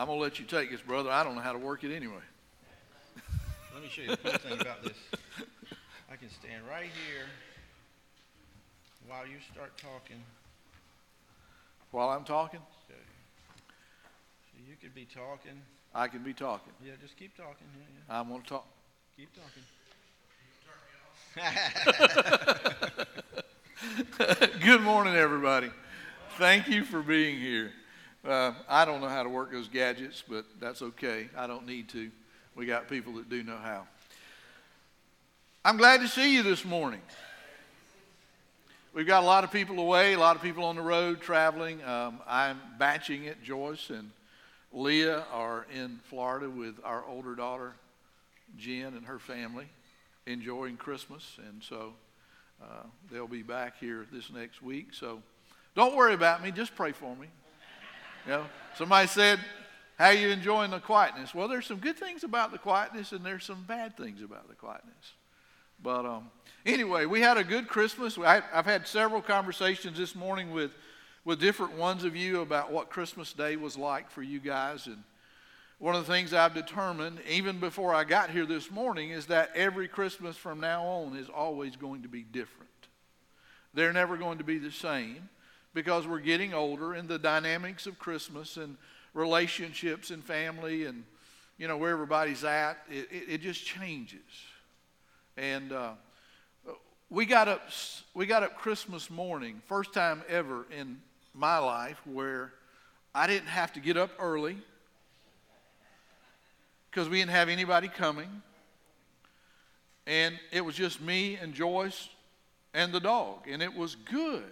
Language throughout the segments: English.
I'm going to let you take this, brother. I don't know how to work it anyway. Let me show you the cool thing about this. I can stand right here while you start talking. While I'm talking, So so you could be talking. I can be talking. Yeah, just keep talking. Yeah, yeah. I'm going to talk. Keep talking. Good morning, everybody. Thank you for being here. Uh, I don't know how to work those gadgets, but that's okay. I don't need to. We got people that do know how. I'm glad to see you this morning. We've got a lot of people away, a lot of people on the road traveling. Um, I'm batching it. Joyce and Leah are in Florida with our older daughter, Jen, and her family, enjoying Christmas. And so uh, they'll be back here this next week. So don't worry about me. Just pray for me. You know, somebody said, "How are you enjoying the quietness?" Well, there's some good things about the quietness, and there's some bad things about the quietness. But um, anyway, we had a good Christmas. I, I've had several conversations this morning with with different ones of you about what Christmas Day was like for you guys, and one of the things I've determined, even before I got here this morning, is that every Christmas from now on is always going to be different. They're never going to be the same because we're getting older and the dynamics of Christmas and relationships and family and, you know, where everybody's at, it, it, it just changes. And uh, we, got up, we got up Christmas morning, first time ever in my life where I didn't have to get up early because we didn't have anybody coming. And it was just me and Joyce and the dog, and it was good.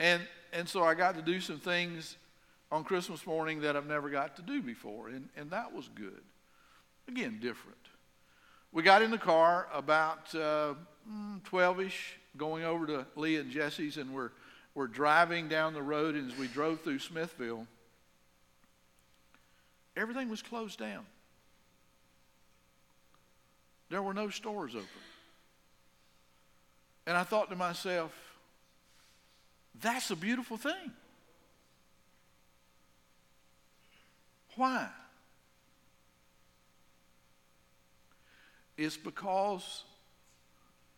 And, and so I got to do some things on Christmas morning that I've never got to do before, and, and that was good. Again, different. We got in the car about uh, 12 ish, going over to Lee and Jesse's, and we're, we're driving down the road. And as we drove through Smithville, everything was closed down. There were no stores open. And I thought to myself, that's a beautiful thing. Why? It's because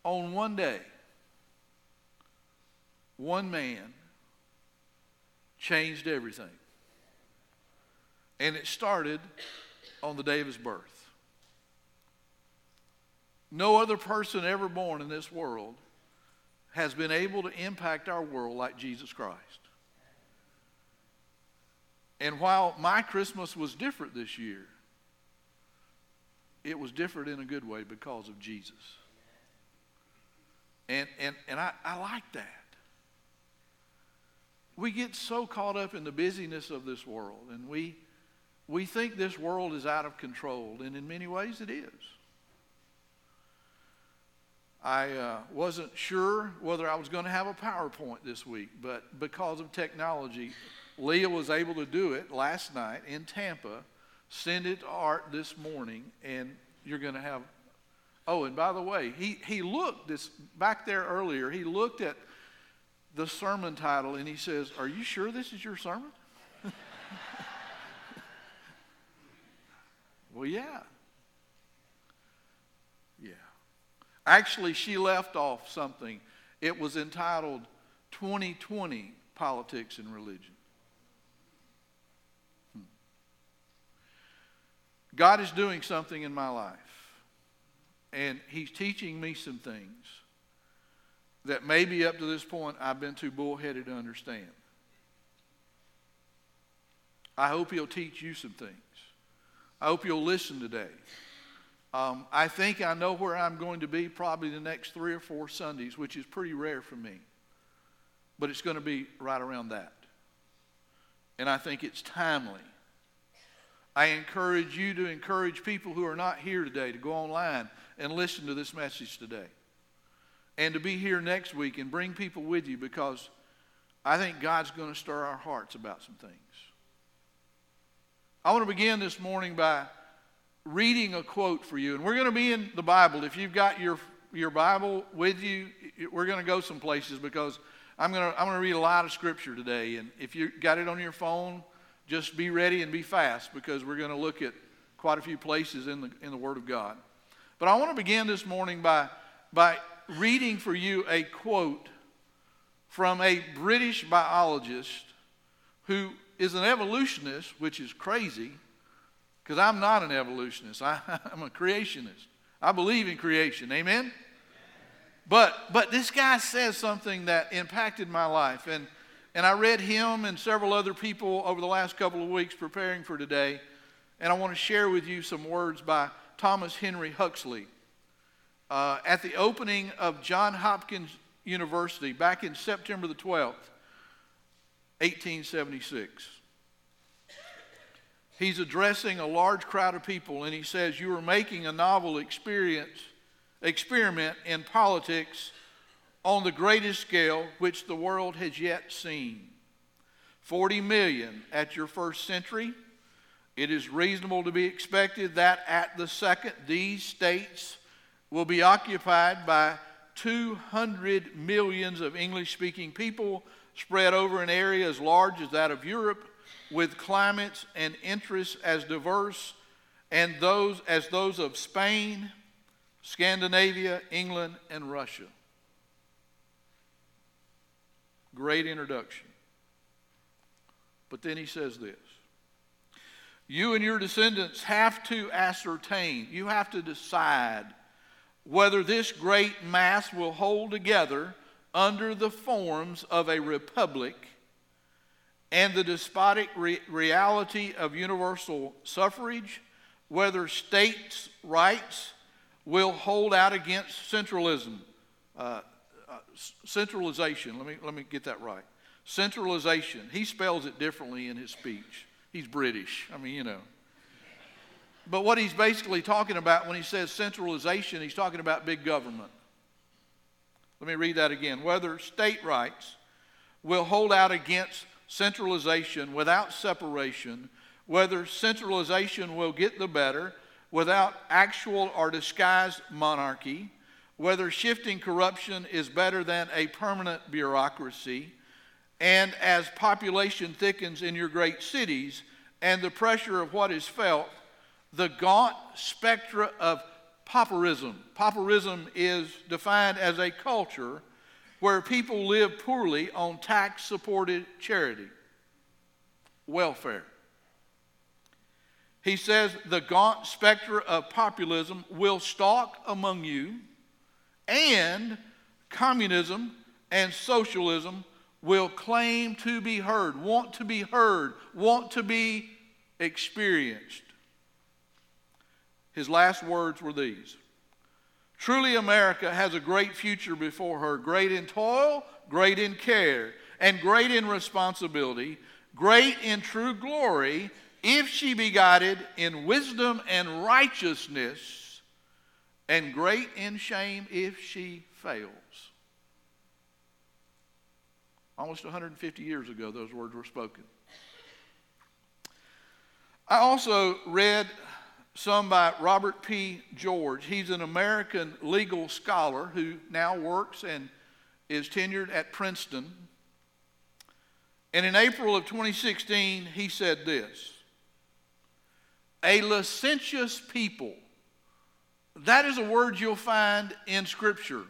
on one day, one man changed everything. And it started on the day of his birth. No other person ever born in this world has been able to impact our world like Jesus Christ. And while my Christmas was different this year, it was different in a good way because of Jesus. And, and, and I, I like that. We get so caught up in the busyness of this world, and we, we think this world is out of control, and in many ways it is. I uh, wasn't sure whether I was going to have a PowerPoint this week, but because of technology, Leah was able to do it last night in Tampa, send it to Art this morning, and you're going to have. Oh, and by the way, he, he looked this back there earlier, he looked at the sermon title and he says, Are you sure this is your sermon? well, yeah. Actually, she left off something. It was entitled 2020 Politics and Religion. Hmm. God is doing something in my life, and He's teaching me some things that maybe up to this point I've been too bullheaded to understand. I hope He'll teach you some things. I hope you'll listen today. Um, I think I know where I'm going to be probably the next three or four Sundays, which is pretty rare for me. But it's going to be right around that. And I think it's timely. I encourage you to encourage people who are not here today to go online and listen to this message today. And to be here next week and bring people with you because I think God's going to stir our hearts about some things. I want to begin this morning by reading a quote for you. And we're going to be in the Bible. If you've got your, your Bible with you, we're going to go some places because I'm going to I'm going to read a lot of scripture today. And if you got it on your phone, just be ready and be fast because we're going to look at quite a few places in the, in the Word of God. But I want to begin this morning by, by reading for you a quote from a British biologist who is an evolutionist, which is crazy because I'm not an evolutionist, I, am a creationist. I believe in creation. Amen? But, but this guy says something that impacted my life. And, and I read him and several other people over the last couple of weeks preparing for today. And I want to share with you some words by Thomas Henry Huxley. Uh, at the opening of John Hopkins University back in September the 12th, 1876 he's addressing a large crowd of people and he says, You are making a novel experience, experiment in politics on the greatest scale which the world has yet seen. 40 million at your first century. It is reasonable to be expected that at the second, these states will be occupied by 200 millions of English speaking people spread over an area as large as that of Europe with climates and interests as diverse and those as those of Spain, Scandinavia, England, and Russia. Great introduction. But then he says this You and your descendants have to ascertain, you have to decide whether this great mass will hold together under the forms of a republic and the despotic re- reality of universal suffrage, whether states' rights will hold out against centralism, uh, uh, centralization. Let me, let me get that right. Centralization. He spells it differently in his speech. He's British. I mean, you know. But what he's basically talking about when he says centralization, he's talking about big government. Let me read that again. Whether state rights will hold out against centralization without separation, whether centralization will get the better without actual or disguised monarchy, whether shifting corruption is better than a permanent bureaucracy, and as population thickens in your great cities and the pressure of what is felt, the gaunt spectra of pauperism. Pauperism is defined as a culture where people live poorly on tax supported charity, welfare. He says the gaunt specter of populism will stalk among you, and communism and socialism will claim to be heard, want to be heard, want to be experienced. His last words were these Truly, America has a great future before her, great in toil, great in care, and great in responsibility, great in true glory, if she be guided in wisdom and righteousness, and great in shame if she fails. Almost 150 years ago, those words were spoken. I also read some by Robert P. George. He's an American legal scholar who now works and is tenured at Princeton. And in April of 2016, he said this A licentious people. That is a word you'll find in Scripture.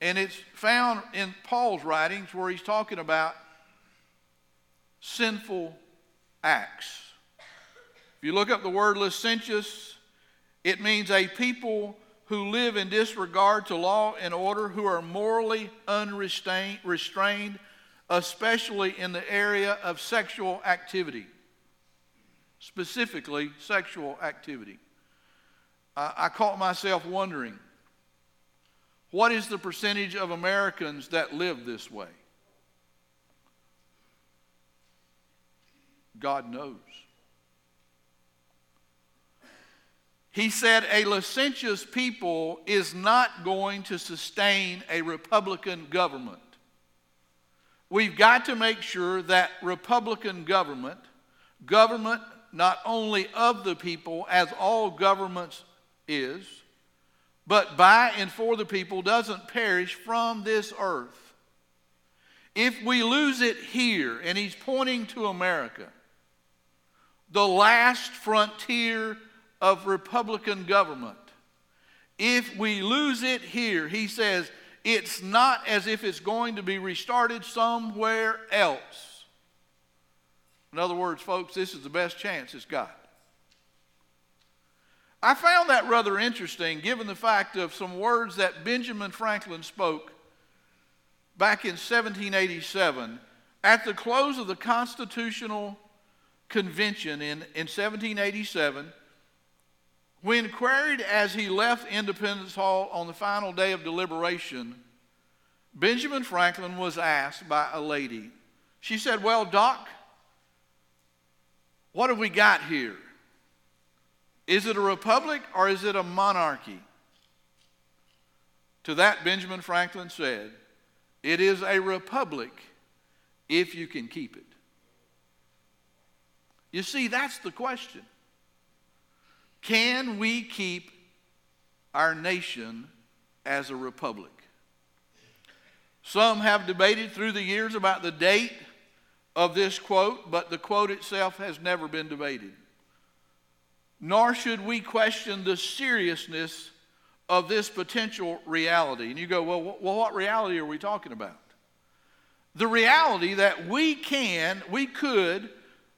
And it's found in Paul's writings where he's talking about sinful acts. If you look up the word licentious, it means a people who live in disregard to law and order, who are morally unrestrained, especially in the area of sexual activity. Specifically, sexual activity. I, I caught myself wondering what is the percentage of Americans that live this way? God knows. He said a licentious people is not going to sustain a Republican government. We've got to make sure that Republican government, government not only of the people, as all governments is, but by and for the people, doesn't perish from this earth. if we lose it here, and he's pointing to America, the last frontier of Republican government, if we lose it here, he says, it's not as if it's going to be restarted somewhere else. In other words, folks, this is the best chance it's got. I found that rather interesting given the fact of some words that Benjamin Franklin spoke back in 1787 at the close of the Constitutional Convention in, in 1787. When queried as he left Independence Hall on the final day of deliberation, Benjamin Franklin was asked by a lady. She said, Well, Doc, what have we got here? Is it a republic or is it a monarchy? To that, Benjamin Franklin said, It is a republic if you can keep it. You see, that's the question. Can we keep our nation as a republic? Some have debated through the years about the date of this quote, but the quote itself has never been debated nor should we question the seriousness of this potential reality. And you go, well, well, what reality are we talking about? The reality that we can, we could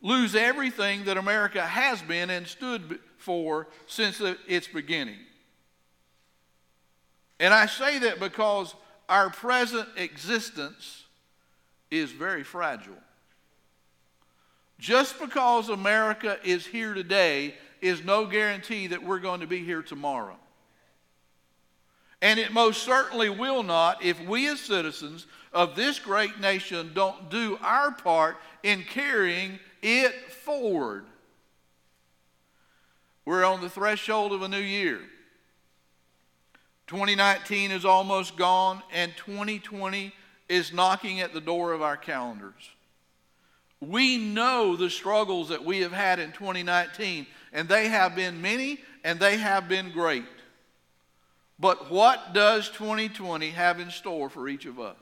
lose everything that America has been and stood for since its beginning. And I say that because our present existence is very fragile. Just because America is here today is no guarantee that we're going to be here tomorrow. And it most certainly will not if we as citizens of this great nation don't do our part in carrying it forward. We're on the threshold of a new year. 2019 is almost gone, and 2020 is knocking at the door of our calendars. We know the struggles that we have had in 2019 and they have been many and they have been great. But what does 2020 have in store for each of us?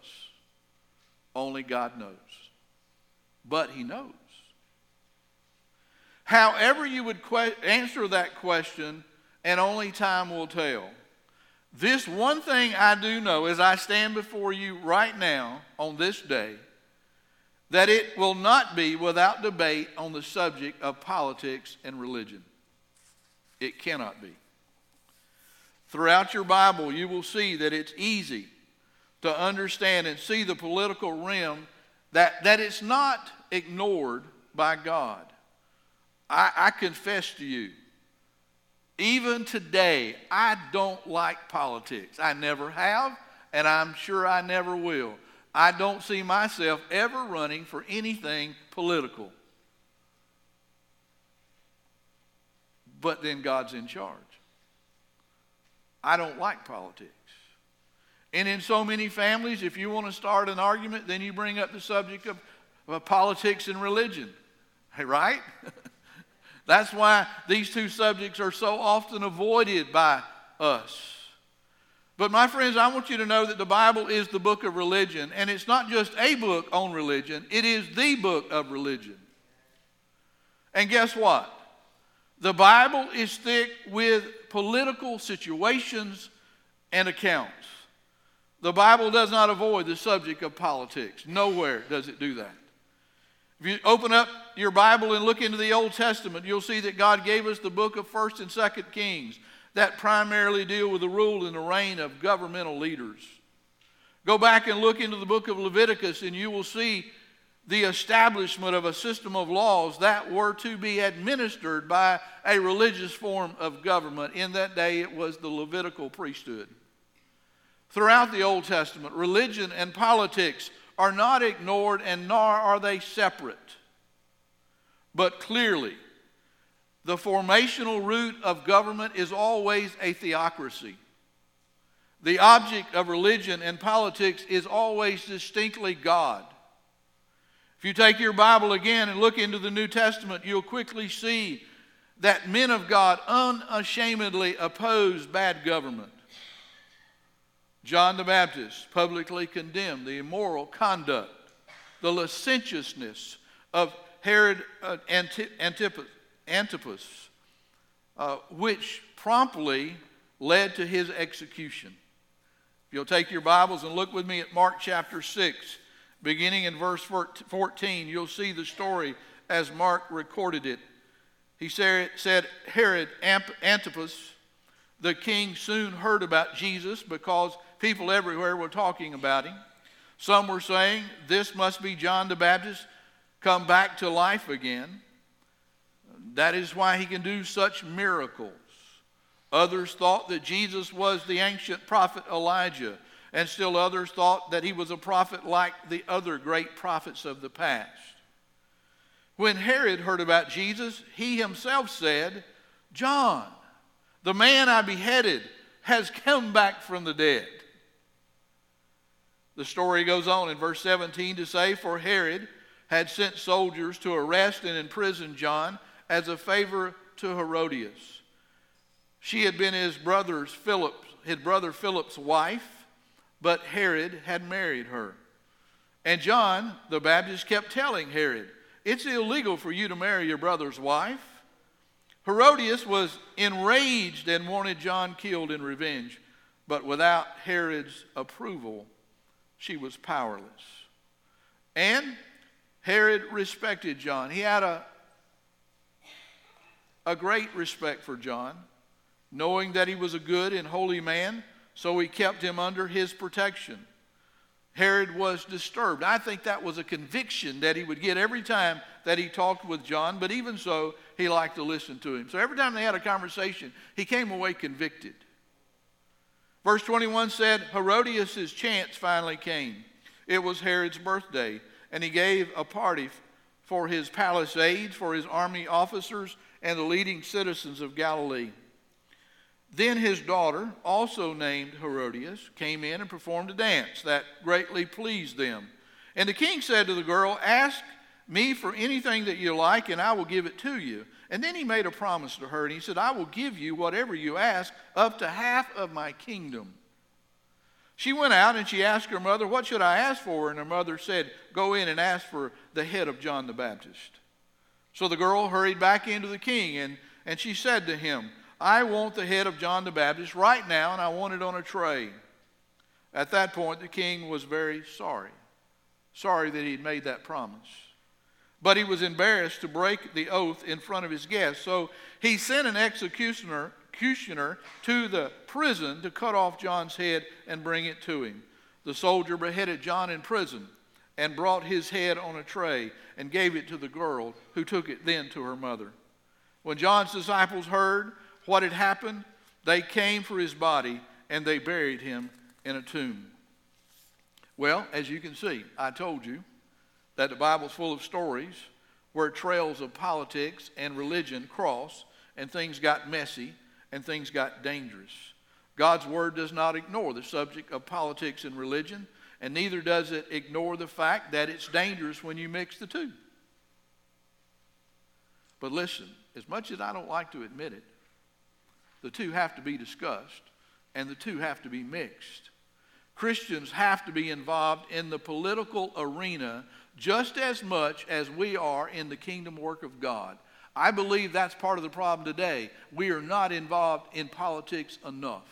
Only God knows. But He knows. However, you would que- answer that question, and only time will tell. This one thing I do know as I stand before you right now on this day that it will not be without debate on the subject of politics and religion. It cannot be. Throughout your Bible, you will see that it's easy to understand and see the political realm that, that it's not ignored by God. I, I confess to you, even today, I don't like politics. I never have, and I'm sure I never will. I don't see myself ever running for anything political. But then God's in charge. I don't like politics. And in so many families, if you want to start an argument, then you bring up the subject of, of politics and religion. Right? That's why these two subjects are so often avoided by us. But my friends, I want you to know that the Bible is the book of religion, and it's not just a book on religion, it is the book of religion. And guess what? The Bible is thick with political situations and accounts. The Bible does not avoid the subject of politics. Nowhere does it do that. If you open up your Bible and look into the Old Testament, you'll see that God gave us the book of 1st and 2nd Kings that primarily deal with the rule and the reign of governmental leaders. Go back and look into the book of Leviticus, and you will see the establishment of a system of laws that were to be administered by a religious form of government. In that day, it was the Levitical priesthood. Throughout the Old Testament, religion and politics are not ignored and nor are they separate. But clearly, the formational root of government is always a theocracy. The object of religion and politics is always distinctly God. If you take your Bible again and look into the New Testament, you'll quickly see that men of God unashamedly oppose bad government. John the Baptist publicly condemned the immoral conduct the licentiousness of Herod uh, Antipas, uh, which promptly led to his execution. If you'll take your Bibles and look with me at Mark chapter 6, beginning in verse 14, you'll see the story as Mark recorded it. He said, Herod Antipas, the king, soon heard about Jesus because people everywhere were talking about him. Some were saying, This must be John the Baptist come back to life again. That is why he can do such miracles. Others thought that Jesus was the ancient prophet Elijah, and still others thought that he was a prophet like the other great prophets of the past. When Herod heard about Jesus, he himself said, John, the man I beheaded, has come back from the dead. The story goes on in verse 17 to say, For Herod had sent soldiers to arrest and imprison John as a favor to Herodias. She had been his brother's Philip, his brother Philip's wife, but Herod had married her. And John the Baptist kept telling Herod, It's illegal for you to marry your brother's wife. Herodias was enraged and wanted John killed in revenge, but without Herod's approval, she was powerless. And Herod respected John. He had a, a great respect for John, knowing that he was a good and holy man, so he kept him under his protection. Herod was disturbed. I think that was a conviction that he would get every time that he talked with John, but even so, he liked to listen to him. So every time they had a conversation, he came away convicted. Verse 21 said, Herodias' chance finally came. It was Herod's birthday, and he gave a party for his palace aides, for his army officers, and the leading citizens of Galilee. Then his daughter, also named Herodias, came in and performed a dance that greatly pleased them. And the king said to the girl, Ask me for anything that you like, and I will give it to you. And then he made a promise to her, and he said, I will give you whatever you ask, up to half of my kingdom. She went out and she asked her mother, What should I ask for? And her mother said, Go in and ask for the head of John the Baptist. So the girl hurried back into the king, and, and she said to him, I want the head of John the Baptist right now, and I want it on a tray. At that point, the king was very sorry. Sorry that he had made that promise. But he was embarrassed to break the oath in front of his guests. So he sent an executioner, executioner to the prison to cut off John's head and bring it to him. The soldier beheaded John in prison and brought his head on a tray and gave it to the girl, who took it then to her mother. When John's disciples heard what had happened, they came for his body and they buried him in a tomb. Well, as you can see, I told you that the Bible's full of stories where trails of politics and religion cross and things got messy and things got dangerous. God's Word does not ignore the subject of politics and religion, and neither does it ignore the fact that it's dangerous when you mix the two. But listen, as much as I don't like to admit it, the two have to be discussed and the two have to be mixed. Christians have to be involved in the political arena just as much as we are in the kingdom work of God. I believe that's part of the problem today. We are not involved in politics enough.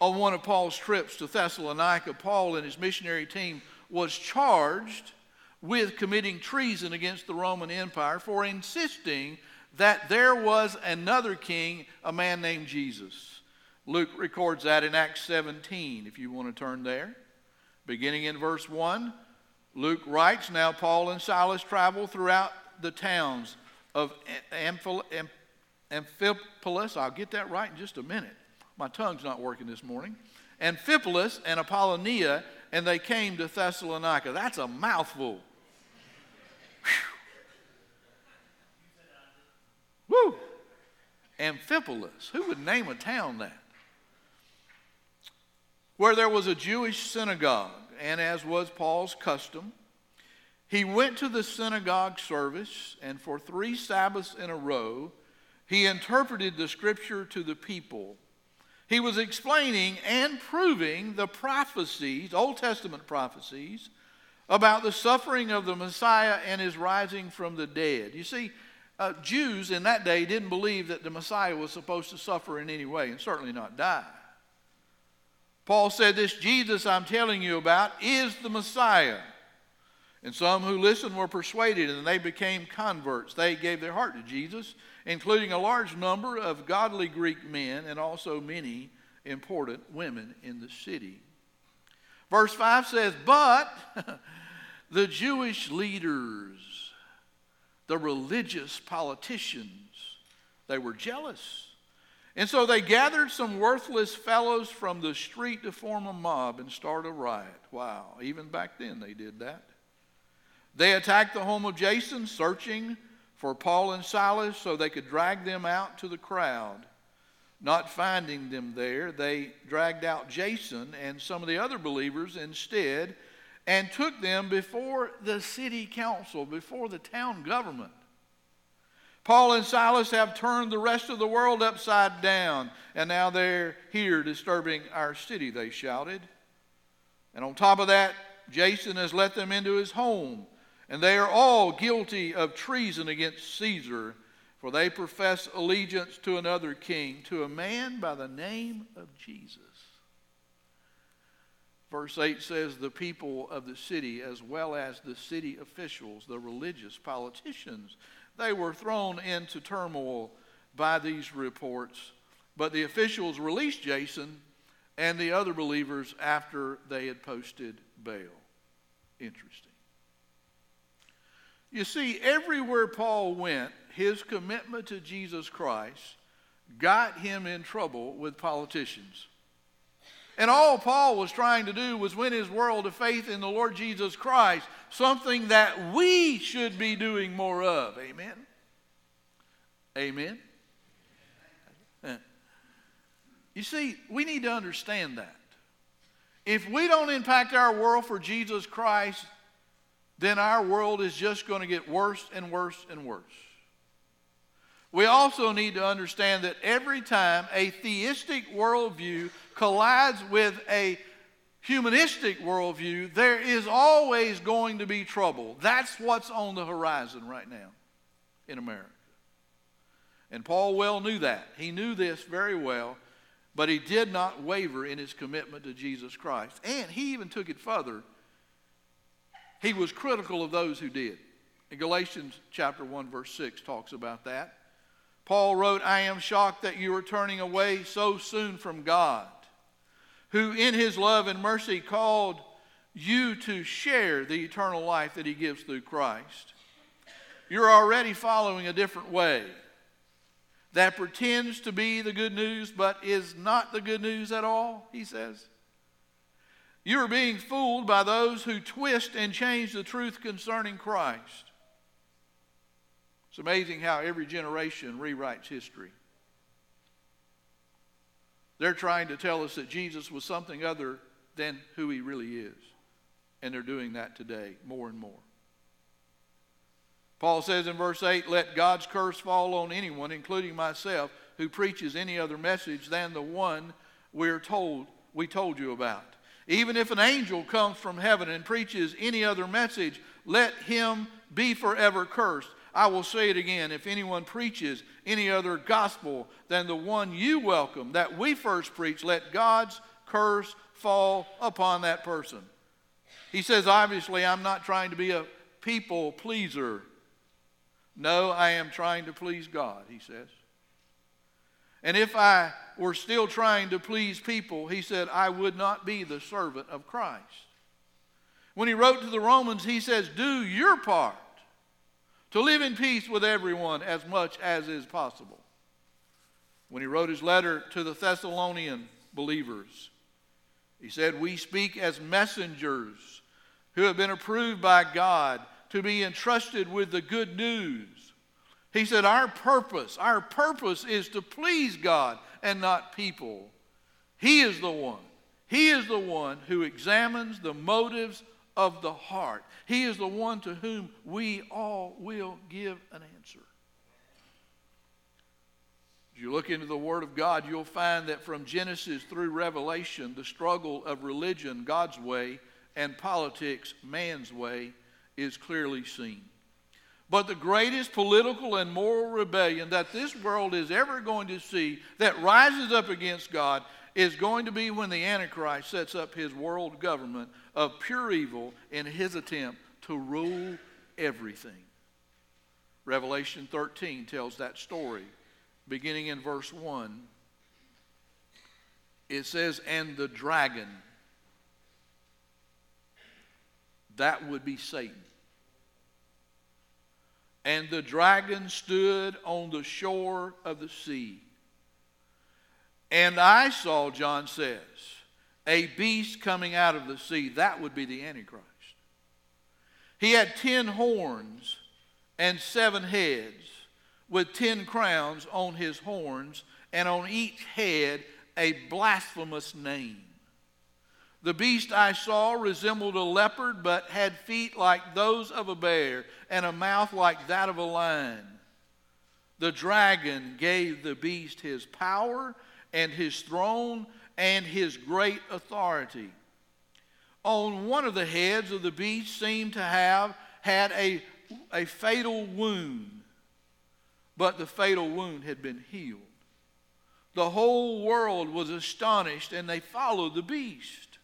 On one of Paul's trips to Thessalonica, Paul and his missionary team was charged with committing treason against the Roman Empire for insisting that there was another king, a man named Jesus. Luke records that in Acts 17, if you want to turn there. Beginning in verse 1, Luke writes Now Paul and Silas traveled throughout the towns of Amphipolis. I'll get that right in just a minute. My tongue's not working this morning. Amphipolis and Apollonia, and they came to Thessalonica. That's a mouthful. Woo! Amphipolis. Who would name a town that? Where there was a Jewish synagogue, and as was Paul's custom, he went to the synagogue service, and for three Sabbaths in a row, he interpreted the scripture to the people. He was explaining and proving the prophecies, Old Testament prophecies, about the suffering of the Messiah and his rising from the dead. You see, uh, Jews in that day didn't believe that the Messiah was supposed to suffer in any way and certainly not die. Paul said, This Jesus I'm telling you about is the Messiah. And some who listened were persuaded and they became converts. They gave their heart to Jesus, including a large number of godly Greek men and also many important women in the city. Verse 5 says, But the Jewish leaders, the religious politicians, they were jealous. And so they gathered some worthless fellows from the street to form a mob and start a riot. Wow, even back then they did that. They attacked the home of Jason, searching for Paul and Silas so they could drag them out to the crowd. Not finding them there, they dragged out Jason and some of the other believers instead and took them before the city council, before the town government. Paul and Silas have turned the rest of the world upside down, and now they're here disturbing our city, they shouted. And on top of that, Jason has let them into his home, and they are all guilty of treason against Caesar, for they profess allegiance to another king, to a man by the name of Jesus. Verse 8 says, The people of the city, as well as the city officials, the religious politicians, they were thrown into turmoil by these reports, but the officials released Jason and the other believers after they had posted bail. Interesting. You see, everywhere Paul went, his commitment to Jesus Christ got him in trouble with politicians. And all Paul was trying to do was win his world to faith in the Lord Jesus Christ, something that we should be doing more of. Amen? Amen? You see, we need to understand that. If we don't impact our world for Jesus Christ, then our world is just going to get worse and worse and worse. We also need to understand that every time a theistic worldview collides with a humanistic worldview, there is always going to be trouble. That's what's on the horizon right now in America. And Paul well knew that. He knew this very well, but he did not waver in his commitment to Jesus Christ. And he even took it further. He was critical of those who did. In Galatians chapter 1 verse 6 talks about that. Paul wrote, I am shocked that you are turning away so soon from God, who in his love and mercy called you to share the eternal life that he gives through Christ. You're already following a different way that pretends to be the good news but is not the good news at all, he says. You are being fooled by those who twist and change the truth concerning Christ. It's amazing how every generation rewrites history. They're trying to tell us that Jesus was something other than who he really is. And they're doing that today more and more. Paul says in verse 8, Let God's curse fall on anyone, including myself, who preaches any other message than the one we're told we told you about. Even if an angel comes from heaven and preaches any other message, let him be forever cursed. I will say it again if anyone preaches any other gospel than the one you welcome, that we first preach, let God's curse fall upon that person. He says, obviously, I'm not trying to be a people pleaser. No, I am trying to please God, he says. And if I were still trying to please people, he said, I would not be the servant of Christ. When he wrote to the Romans, he says, Do your part to live in peace with everyone as much as is possible. When he wrote his letter to the Thessalonian believers, he said, We speak as messengers who have been approved by God to be entrusted with the good news. He said, Our purpose, our purpose is to please God and not people. He is the one. He is the one who examines the motives of the heart. He is the one to whom we all will give an answer. If you look into the Word of God, you'll find that from Genesis through Revelation, the struggle of religion God's way and politics man's way is clearly seen. But the greatest political and moral rebellion that this world is ever going to see that rises up against God is going to be when the Antichrist sets up his world government of pure evil in his attempt to rule everything. Revelation 13 tells that story, beginning in verse 1. It says, And the dragon, that would be Satan. And the dragon stood on the shore of the sea. And I saw, John says, a beast coming out of the sea. That would be the Antichrist. He had ten horns and seven heads, with ten crowns on his horns, and on each head a blasphemous name. The beast I saw resembled a leopard, but had feet like those of a bear, and a mouth like that of a lion. The dragon gave the beast his power and his throne and his great authority. On one of the heads of the beast seemed to have had a, a fatal wound, but the fatal wound had been healed. The whole world was astonished and they followed the beast.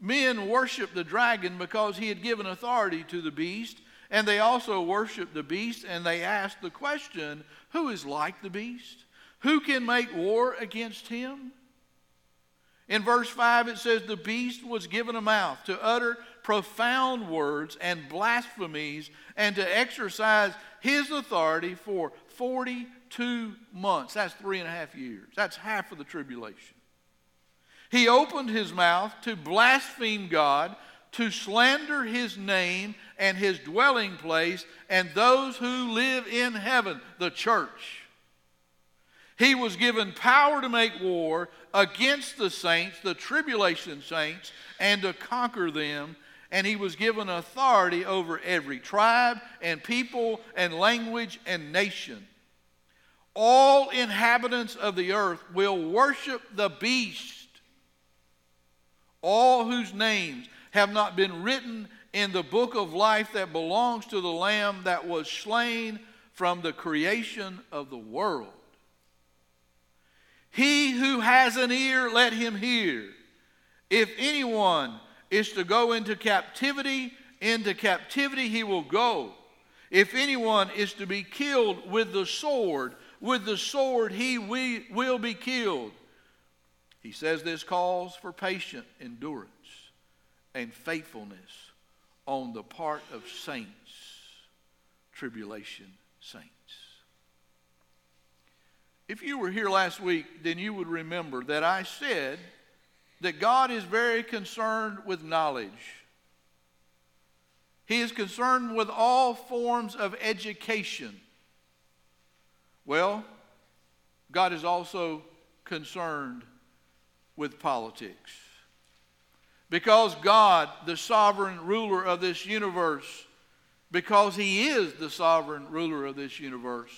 Men worshiped the dragon because he had given authority to the beast, and they also worshiped the beast and they asked the question who is like the beast? Who can make war against him? In verse 5, it says, The beast was given a mouth to utter profound words and blasphemies and to exercise his authority for 42 months. That's three and a half years. That's half of the tribulation. He opened his mouth to blaspheme God, to slander his name and his dwelling place, and those who live in heaven, the church. He was given power to make war against the saints, the tribulation saints, and to conquer them. And he was given authority over every tribe and people and language and nation. All inhabitants of the earth will worship the beast, all whose names have not been written in the book of life that belongs to the Lamb that was slain from the creation of the world. He who has an ear, let him hear. If anyone is to go into captivity, into captivity he will go. If anyone is to be killed with the sword, with the sword he will be killed. He says this calls for patient endurance and faithfulness on the part of saints, tribulation saints. If you were here last week, then you would remember that I said that God is very concerned with knowledge. He is concerned with all forms of education. Well, God is also concerned with politics. Because God, the sovereign ruler of this universe, because He is the sovereign ruler of this universe,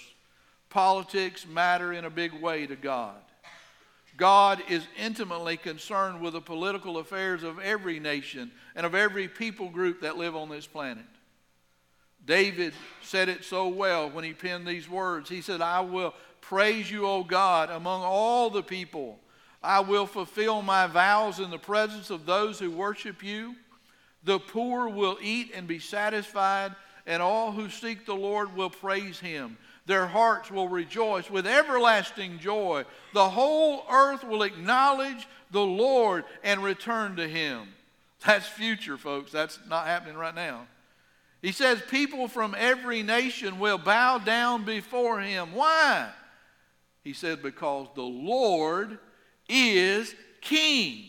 Politics matter in a big way to God. God is intimately concerned with the political affairs of every nation and of every people group that live on this planet. David said it so well when he penned these words. He said, I will praise you, O God, among all the people. I will fulfill my vows in the presence of those who worship you. The poor will eat and be satisfied, and all who seek the Lord will praise him their hearts will rejoice with everlasting joy. The whole earth will acknowledge the Lord and return to him. That's future, folks. That's not happening right now. He says, People from every nation will bow down before him. Why? He said, Because the Lord is king.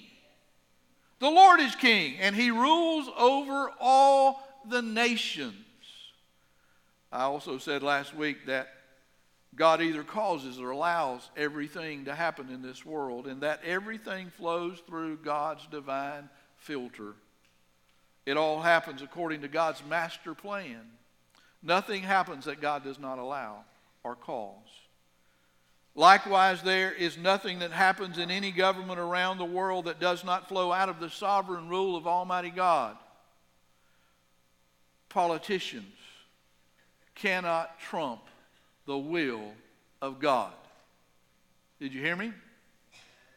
The Lord is king, and he rules over all the nations. I also said last week that God either causes or allows everything to happen in this world, and that everything flows through God's divine filter. It all happens according to God's master plan. Nothing happens that God does not allow or cause. Likewise, there is nothing that happens in any government around the world that does not flow out of the sovereign rule of Almighty God. Politicians cannot trump the will of God. Did you hear me?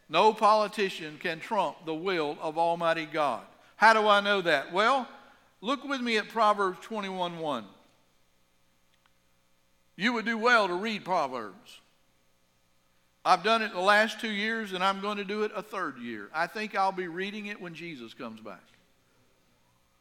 No politician can trump the will of Almighty God. How do I know that? Well, look with me at Proverbs 21 1. You would do well to read Proverbs. I've done it the last two years, and I'm going to do it a third year. I think I'll be reading it when Jesus comes back.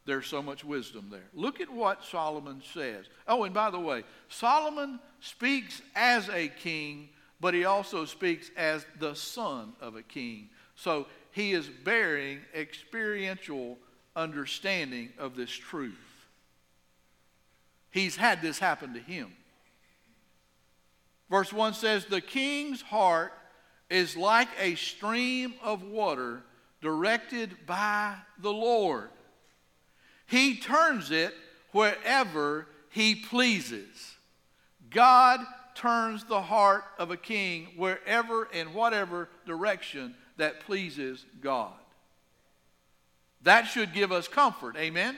There's so much wisdom there. Look at what Solomon says. Oh, and by the way, Solomon speaks as a king, but he also speaks as the son of a king. So he is bearing experiential understanding of this truth. He's had this happen to him. Verse 1 says, The king's heart is like a stream of water directed by the Lord. He turns it wherever he pleases. God turns the heart of a king wherever and whatever direction that pleases God. That should give us comfort. Amen?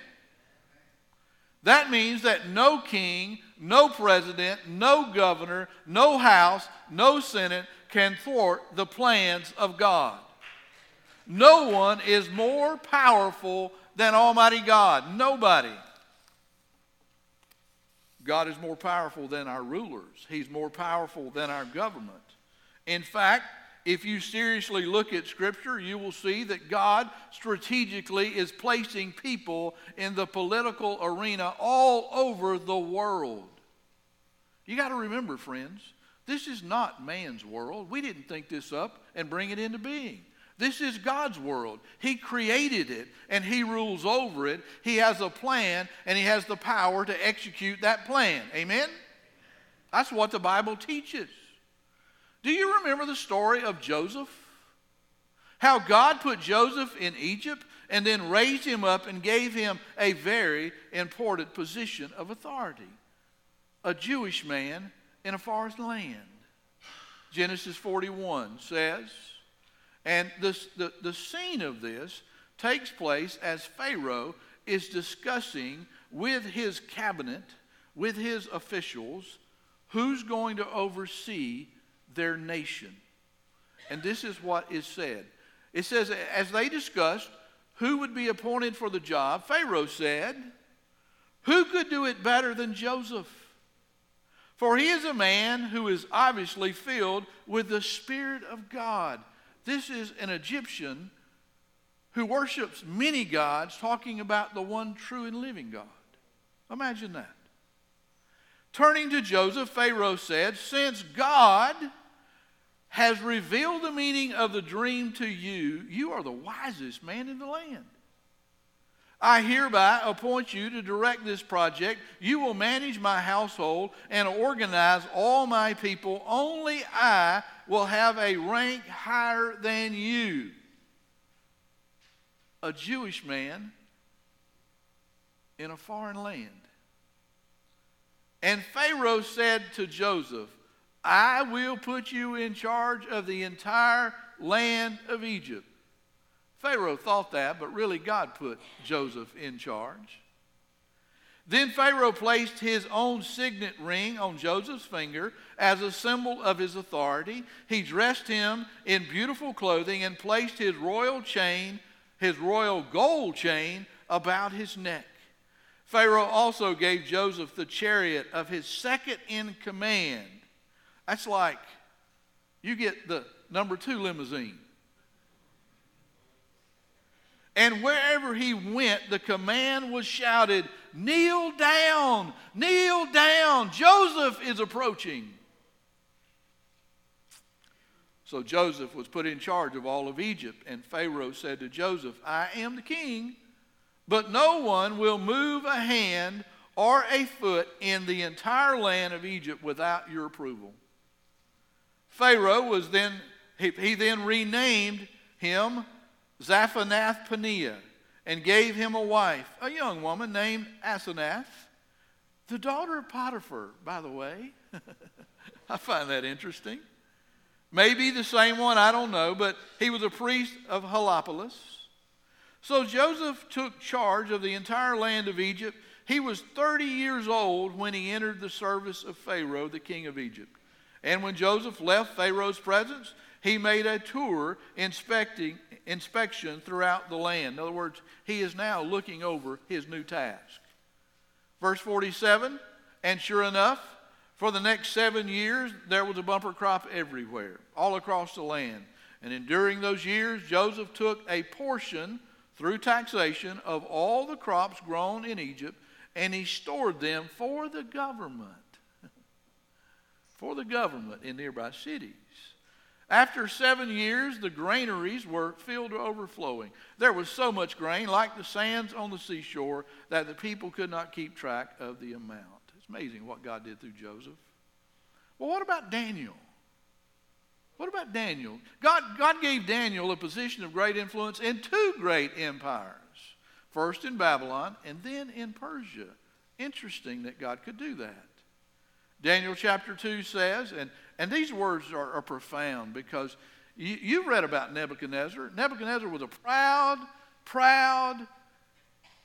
That means that no king, no president, no governor, no house, no senate can thwart the plans of God. No one is more powerful than Almighty God. Nobody. God is more powerful than our rulers, He's more powerful than our government. In fact, if you seriously look at Scripture, you will see that God strategically is placing people in the political arena all over the world. You got to remember, friends, this is not man's world. We didn't think this up and bring it into being. This is God's world. He created it and He rules over it. He has a plan and He has the power to execute that plan. Amen? That's what the Bible teaches. Do you remember the story of Joseph? How God put Joseph in Egypt and then raised him up and gave him a very important position of authority. A Jewish man in a foreign land. Genesis 41 says, and this, the, the scene of this takes place as Pharaoh is discussing with his cabinet, with his officials, who's going to oversee their nation. And this is what is said. It says, as they discussed who would be appointed for the job, Pharaoh said, Who could do it better than Joseph? For he is a man who is obviously filled with the Spirit of God. This is an Egyptian who worships many gods, talking about the one true and living God. Imagine that. Turning to Joseph, Pharaoh said, Since God has revealed the meaning of the dream to you, you are the wisest man in the land. I hereby appoint you to direct this project. You will manage my household and organize all my people. Only I will have a rank higher than you. A Jewish man in a foreign land. And Pharaoh said to Joseph, I will put you in charge of the entire land of Egypt. Pharaoh thought that, but really God put Joseph in charge. Then Pharaoh placed his own signet ring on Joseph's finger as a symbol of his authority. He dressed him in beautiful clothing and placed his royal chain, his royal gold chain, about his neck. Pharaoh also gave Joseph the chariot of his second in command that's like you get the number two limousine. And wherever he went, the command was shouted, Kneel down, kneel down. Joseph is approaching. So Joseph was put in charge of all of Egypt, and Pharaoh said to Joseph, I am the king, but no one will move a hand or a foot in the entire land of Egypt without your approval. Pharaoh was then, he, he then renamed him Zaphenath Paneah and gave him a wife, a young woman named Asenath, the daughter of Potiphar, by the way. I find that interesting. Maybe the same one, I don't know, but he was a priest of Heliopolis. So Joseph took charge of the entire land of Egypt. He was 30 years old when he entered the service of Pharaoh, the king of Egypt. And when Joseph left Pharaoh's presence, he made a tour inspecting inspection throughout the land. In other words, he is now looking over his new task. Verse 47, and sure enough, for the next seven years, there was a bumper crop everywhere, all across the land. And in, during those years, Joseph took a portion through taxation of all the crops grown in Egypt, and he stored them for the government. for the government in nearby cities. After seven years, the granaries were filled to overflowing. There was so much grain, like the sands on the seashore, that the people could not keep track of the amount. It's amazing what God did through Joseph. Well, what about Daniel? What about Daniel? God, God gave Daniel a position of great influence in two great empires first in Babylon and then in Persia. Interesting that God could do that. Daniel chapter 2 says, and, and these words are, are profound because you, you read about Nebuchadnezzar. Nebuchadnezzar was a proud, proud,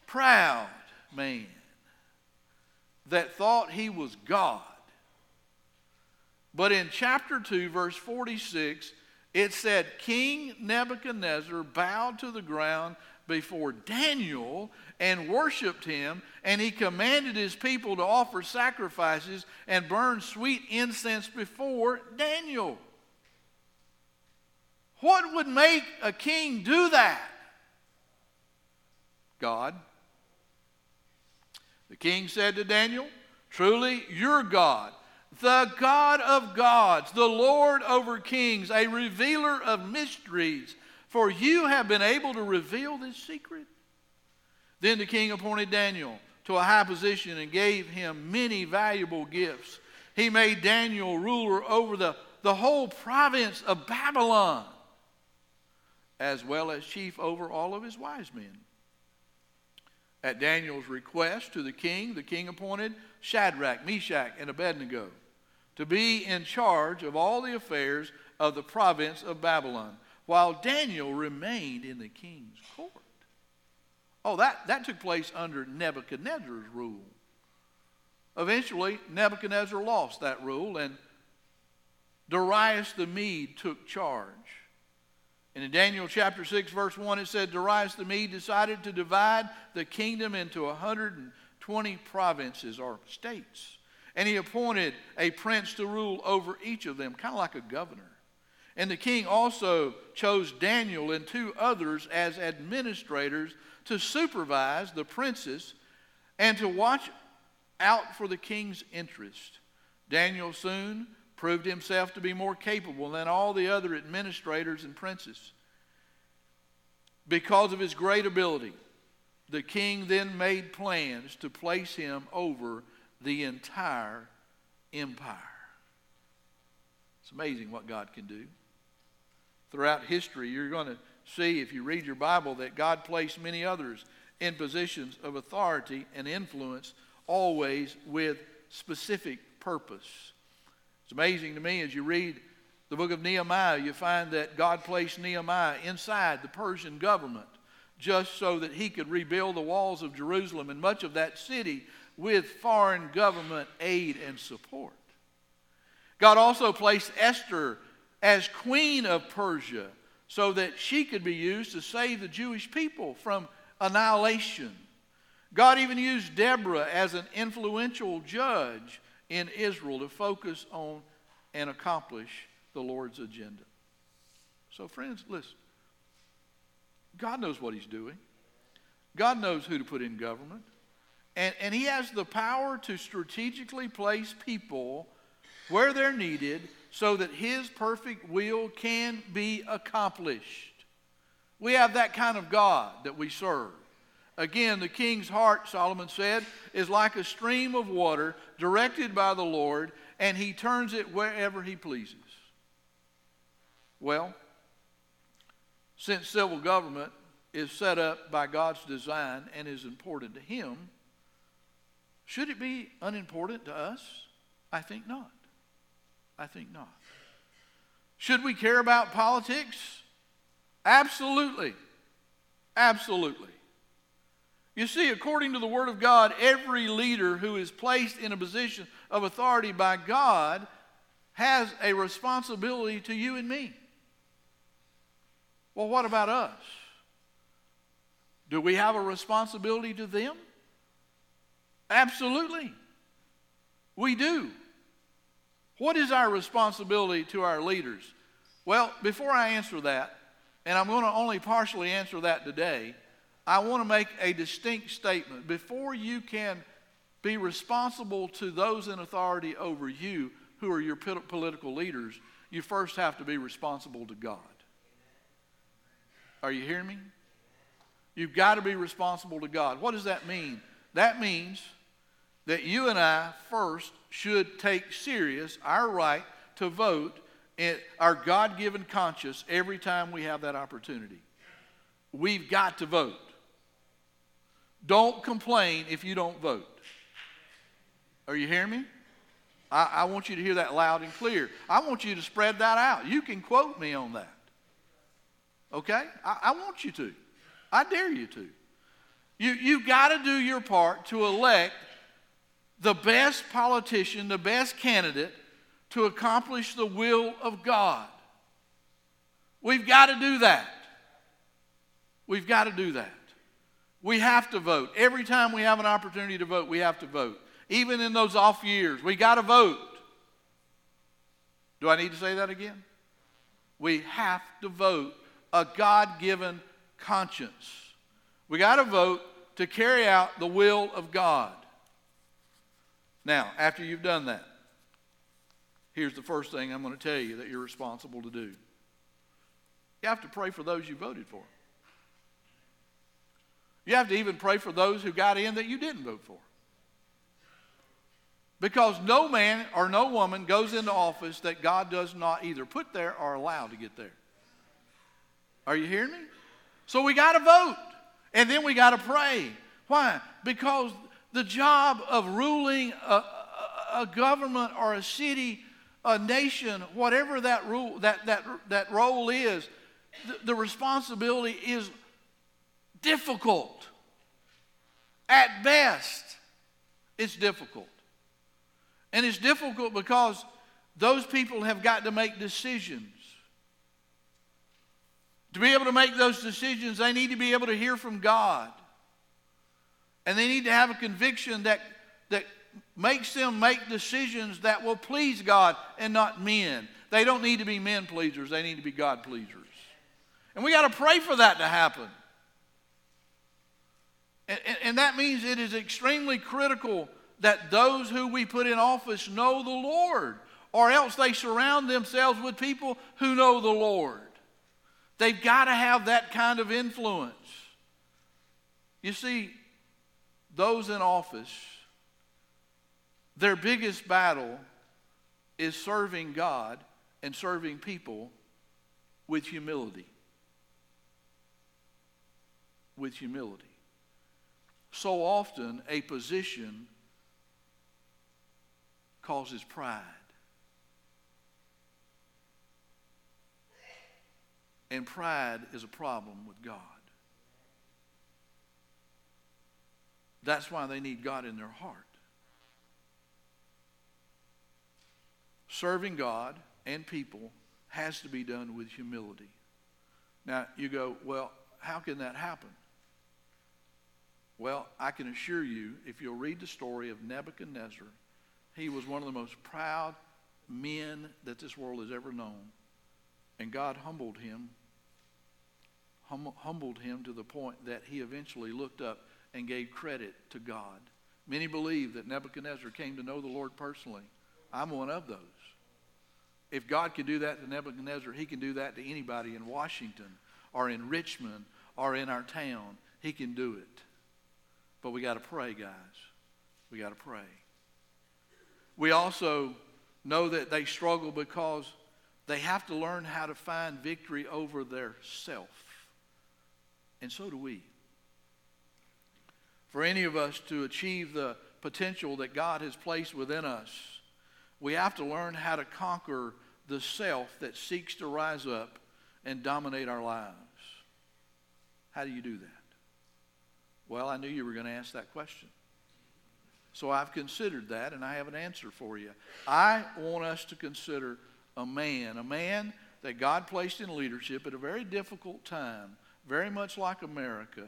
proud man that thought he was God. But in chapter 2, verse 46, it said, King Nebuchadnezzar bowed to the ground before Daniel and worshiped him, and he commanded his people to offer sacrifices and burn sweet incense before Daniel. What would make a king do that? God. The king said to Daniel, Truly, you're God, the God of gods, the Lord over kings, a revealer of mysteries, for you have been able to reveal this secret. Then the king appointed Daniel to a high position and gave him many valuable gifts. He made Daniel ruler over the, the whole province of Babylon, as well as chief over all of his wise men. At Daniel's request to the king, the king appointed Shadrach, Meshach, and Abednego to be in charge of all the affairs of the province of Babylon, while Daniel remained in the king's court. Oh, that, that took place under Nebuchadnezzar's rule. Eventually, Nebuchadnezzar lost that rule, and Darius the Mede took charge. And in Daniel chapter 6, verse 1, it said Darius the Mede decided to divide the kingdom into 120 provinces or states. And he appointed a prince to rule over each of them, kind of like a governor. And the king also chose Daniel and two others as administrators to supervise the princes and to watch out for the king's interest. Daniel soon proved himself to be more capable than all the other administrators and princes. Because of his great ability, the king then made plans to place him over the entire empire. It's amazing what God can do. Throughout history, you're going to see, if you read your Bible, that God placed many others in positions of authority and influence, always with specific purpose. It's amazing to me as you read the book of Nehemiah, you find that God placed Nehemiah inside the Persian government just so that he could rebuild the walls of Jerusalem and much of that city with foreign government aid and support. God also placed Esther as queen of Persia so that she could be used to save the Jewish people from annihilation. God even used Deborah as an influential judge in Israel to focus on and accomplish the Lord's agenda. So, friends, listen. God knows what He's doing, God knows who to put in government, and, and He has the power to strategically place people where they're needed so that His perfect will can be accomplished. We have that kind of God that we serve. Again, the king's heart, Solomon said, is like a stream of water directed by the Lord, and he turns it wherever he pleases. Well, since civil government is set up by God's design and is important to him, should it be unimportant to us? I think not. I think not. Should we care about politics? Absolutely. Absolutely. You see, according to the Word of God, every leader who is placed in a position of authority by God has a responsibility to you and me. Well, what about us? Do we have a responsibility to them? Absolutely. We do. What is our responsibility to our leaders? Well, before I answer that, and I'm going to only partially answer that today, I want to make a distinct statement. Before you can be responsible to those in authority over you who are your political leaders, you first have to be responsible to God. Are you hearing me? You've got to be responsible to God. What does that mean? That means that you and I first should take serious our right to vote in our God given conscience every time we have that opportunity. We've got to vote. Don't complain if you don't vote. Are you hearing me? I, I, want you to hear that loud and clear. I want you to spread that out. You can quote me on that. Okay? I, I want you to. I dare you to. You, you've got to do your part to elect the best politician, the best candidate to accomplish the will of God. We've got to do that. We've got to do that. We have to vote. Every time we have an opportunity to vote, we have to vote. Even in those off years, we got to vote. Do I need to say that again? We have to vote a God given conscience. We got to vote to carry out the will of God. Now, after you've done that, here's the first thing I'm going to tell you that you're responsible to do. You have to pray for those you voted for. You have to even pray for those who got in that you didn't vote for. Because no man or no woman goes into office that God does not either put there or allow to get there. Are you hearing me? So we got to vote. And then we got to pray. Why? Because the job of ruling a, a, government or a city, a nation, whatever that rule, that, that, that role is, the, the responsibility is difficult. At best, it's difficult. And it's difficult because those people have got to make decisions. To be able to make those decisions, they need to be able to hear from God. And they need to have a conviction that, that makes them make decisions that will please God and not men. They don't need to be men pleasers, they need to be God pleasers. And we got to pray for that to happen. And, and, and, that means it is extremely critical that those who we put in office know the Lord, or else they surround themselves with people who know the Lord. They've got to have that kind of influence. You see, those in office, their biggest battle is serving God and serving people with humility. With humility. So often, a position causes pride. And pride is a problem with God. That's why they need God in their heart. Serving God and people has to be done with humility. Now, you go, well, how can that happen? Well, I can assure you, if you'll read the story of Nebuchadnezzar, he was one of the most proud men that this world has ever known. And God humbled him, hum- humbled him to the point that he eventually looked up and gave credit to God. Many believe that Nebuchadnezzar came to know the Lord personally. I'm one of those. If God can do that to Nebuchadnezzar, he can do that to anybody in Washington or in Richmond or in our town. He can do it. But we got to pray, guys. We got to pray. We also know that they struggle because they have to learn how to find victory over their self. And so do we. For any of us to achieve the potential that God has placed within us, we have to learn how to conquer the self that seeks to rise up and dominate our lives. How do you do that? Well, I knew you were going to ask that question. So I've considered that and I have an answer for you. I want us to consider a man, a man that God placed in leadership at a very difficult time, very much like America.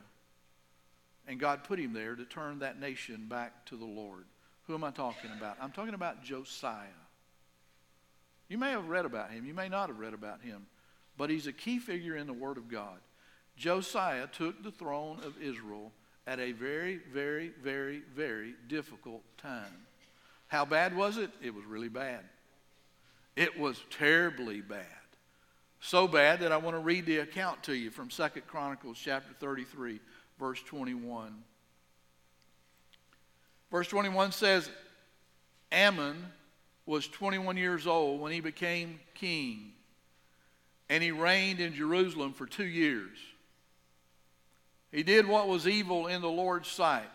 And God put him there to turn that nation back to the Lord. Who am I talking about? I'm talking about Josiah. You may have read about him, you may not have read about him, but he's a key figure in the Word of God. Josiah took the throne of Israel at a very, very, very, very difficult time. How bad was it? It was really bad. It was terribly bad. So bad that I want to read the account to you from Second Chronicles chapter 33, verse 21. Verse 21 says, Amon was 21 years old when he became king, and he reigned in Jerusalem for two years. He did what was evil in the Lord's sight,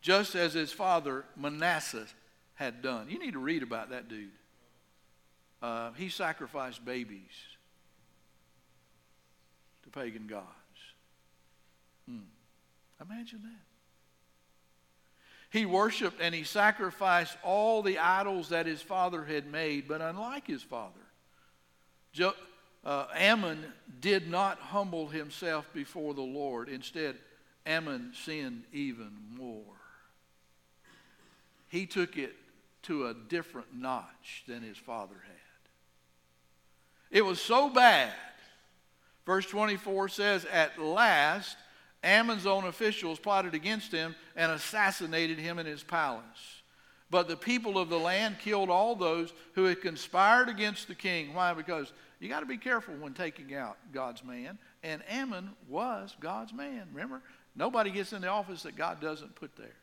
just as his father Manasseh had done. You need to read about that dude. Uh, he sacrificed babies to pagan gods. Hmm. Imagine that. He worshiped and he sacrificed all the idols that his father had made, but unlike his father, jo- uh, Amon did not humble himself before the Lord. Instead, Amon sinned even more. He took it to a different notch than his father had. It was so bad. Verse 24 says, At last, Amon's own officials plotted against him and assassinated him in his palace. But the people of the land killed all those who had conspired against the king. Why? Because you got to be careful when taking out God's man. And Amon was God's man. Remember, nobody gets in the office that God doesn't put there.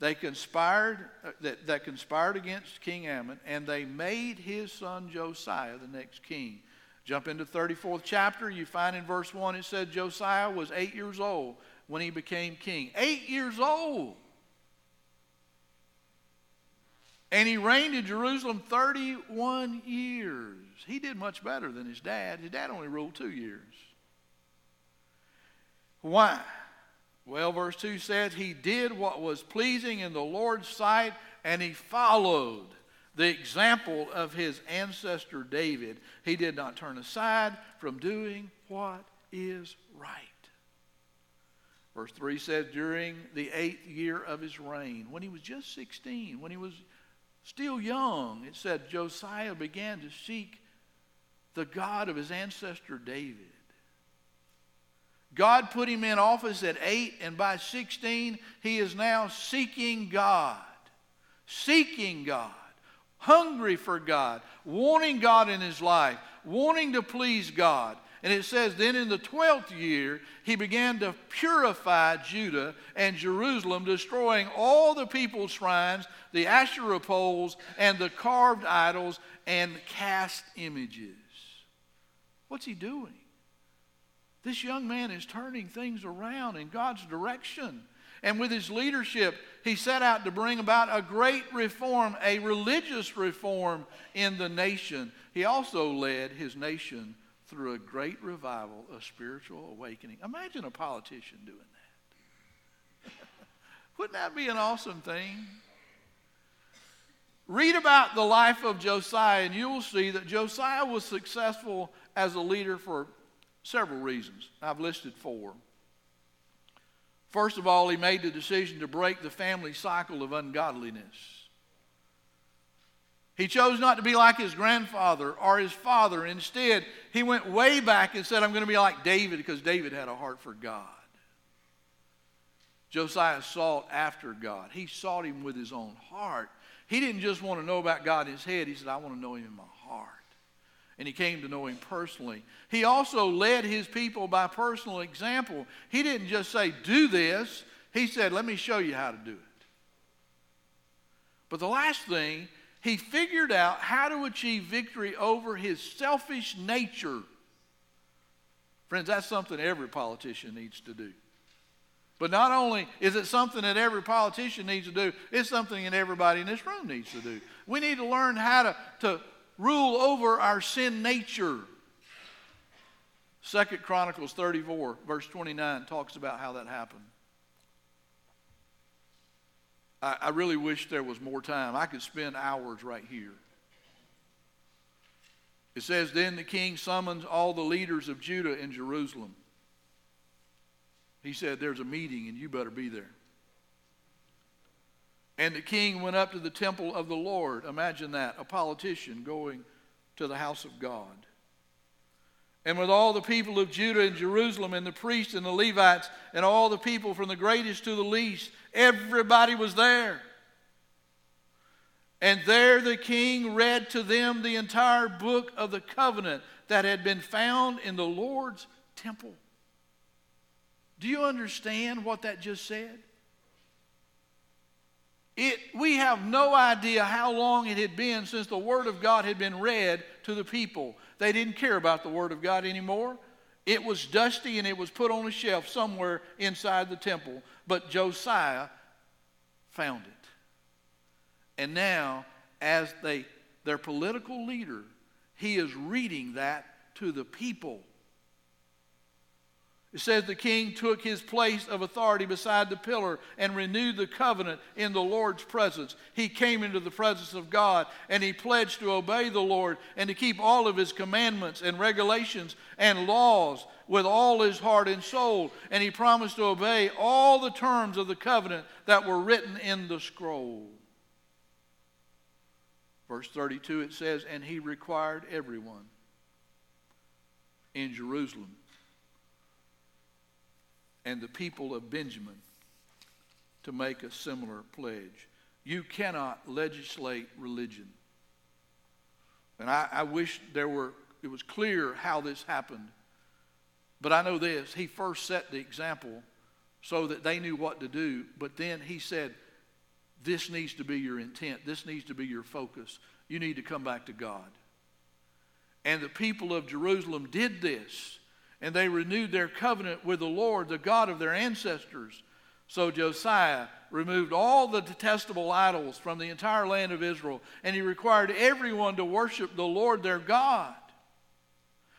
They conspired uh, that, that conspired against King Amon, and they made his son Josiah the next king. Jump into 34th chapter, you find in verse 1 it said Josiah was eight years old when he became king. Eight years old. And he reigned in Jerusalem 31 years. He did much better than his dad. His dad only ruled two years. Why? Well, verse 2 says, He did what was pleasing in the Lord's sight, and he followed the example of his ancestor David. He did not turn aside from doing what is right. Verse 3 says, During the eighth year of his reign, when he was just 16, when he was still young, it said Josiah began to seek the God of his ancestor David. God put him in office at 8, and by 16, he is now seeking God. Seeking God. Hungry for God. Wanting God in his life. Wanting to please God. And it says, then in the 12th year, he began to purify Judah and Jerusalem, destroying all the people's shrines, the Asherah poles, and the carved idols and cast images. What's he doing? This young man is turning things around in God's direction. And with his leadership, he set out to bring about a great reform, a religious reform in the nation. He also led his nation through a great revival, a spiritual awakening. Imagine a politician doing that. Wouldn't that be an awesome thing? Read about the life of Josiah, and you will see that Josiah was successful as a leader for several reasons. I've listed four. First of all, he made the decision to break the family cycle of ungodliness. He chose not to be like his grandfather or his father. Instead, he went way back and said, I'm going to be like David because David had a heart for God. Josiah sought after God. He sought him with his own heart. He didn't just want to know about God in his head. He said, I want to know him in my heart. And he came to know him personally. He also led his people by personal example. He didn't just say, Do this. He said, Let me show you how to do it. But the last thing he figured out how to achieve victory over his selfish nature. Friends, that's something every politician needs to do. But not only is it something that every politician needs to do, it's something that everybody in this room needs to do. We need to learn how to, to rule over our sin nature. Second Chronicles 34, verse 29, talks about how that happened. I, I really wish there was more time. I could spend hours right here. It says, Then the king summons all the leaders of Judah in Jerusalem. He said, There's a meeting and you better be there. And the king went up to the temple of the Lord. Imagine that, a politician going to the house of God. And with all the people of Judah and Jerusalem, and the priests and the Levites, and all the people from the greatest to the least, everybody was there. And there the king read to them the entire book of the covenant that had been found in the Lord's temple. Do you understand what that just said? It, we have no idea how long it had been since the Word of God had been read to the people. They didn't care about the Word of God anymore. It was dusty and it was put on a shelf somewhere inside the temple. But Josiah found it. And now, as they, their political leader, he is reading that to the people. It says the king took his place of authority beside the pillar and renewed the covenant in the Lord's presence. He came into the presence of God and he pledged to obey the Lord and to keep all of his commandments and regulations and laws with all his heart and soul. And he promised to obey all the terms of the covenant that were written in the scroll. Verse 32 it says, And he required everyone in Jerusalem and the people of Benjamin to make a similar pledge. You cannot legislate religion. And I, I, wish there were, it was clear how this happened. But I know this. He first set the example so that they knew what to do. But then he said, This needs to be your intent. This needs to be your focus. You need to come back to God. And the people of Jerusalem did this and they renewed their covenant with the Lord, the God of their ancestors. So Josiah removed all the detestable idols from the entire land of Israel, and he required everyone to worship the Lord their God.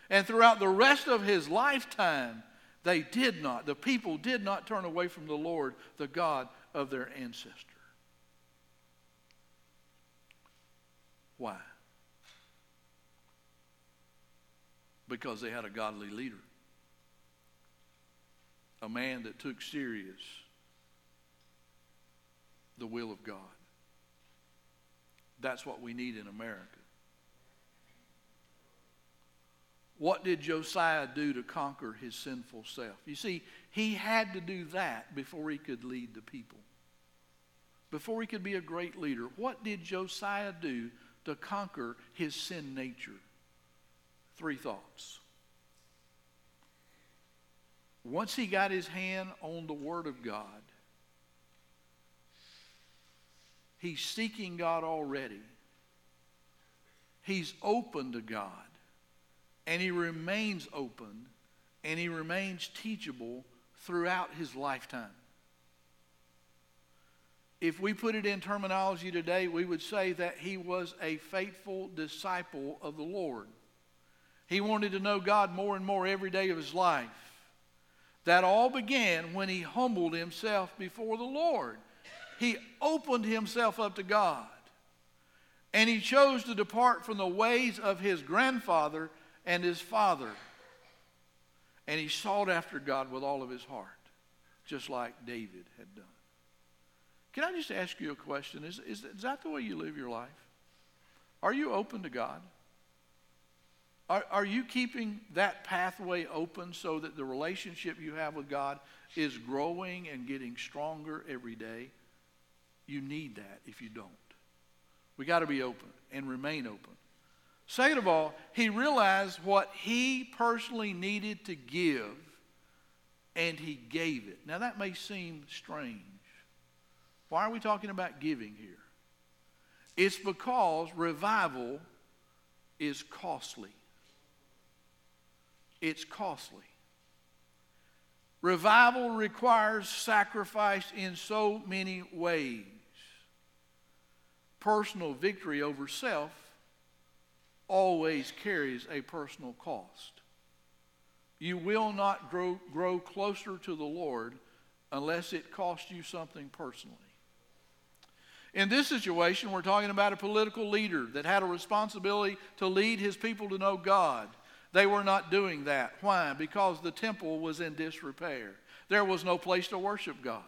And throughout the rest of his lifetime, they did not, the people did not turn away from the Lord, the God of their ancestor. Why? Because they had a godly leader a man that took serious the will of God. That's what we need in America. What did Josiah do to conquer his sinful self? You see, he had to do that before he could lead the people. Before he could be a great leader. What did Josiah do to conquer his sin nature? Three thoughts. Once he got his hand on the Word of God, he's seeking God already. He's open to God. And he remains open and he remains teachable throughout his lifetime. If we put it in terminology today, we would say that he was a faithful disciple of the Lord. He wanted to know God more and more every day of his life. That all began when he humbled himself before the Lord. He opened himself up to God. And he chose to depart from the ways of his grandfather and his father. And he sought after God with all of his heart, just like David had done. Can I just ask you a question? Is, is, is that the way you live your life? Are you open to God? Are, are you keeping that pathway open so that the relationship you have with God is growing and getting stronger every day? You need that if you don't. We got to be open and remain open. Second of all, he realized what he personally needed to give, and he gave it. Now, that may seem strange. Why are we talking about giving here? It's because revival is costly. It's costly. Revival requires sacrifice in so many ways. Personal victory over self always carries a personal cost. You will not grow, grow closer to the Lord unless it costs you something personally. In this situation, we're talking about a political leader that had a responsibility to lead his people to know God. They were not doing that. Why? Because the temple was in disrepair. There was no place to worship God.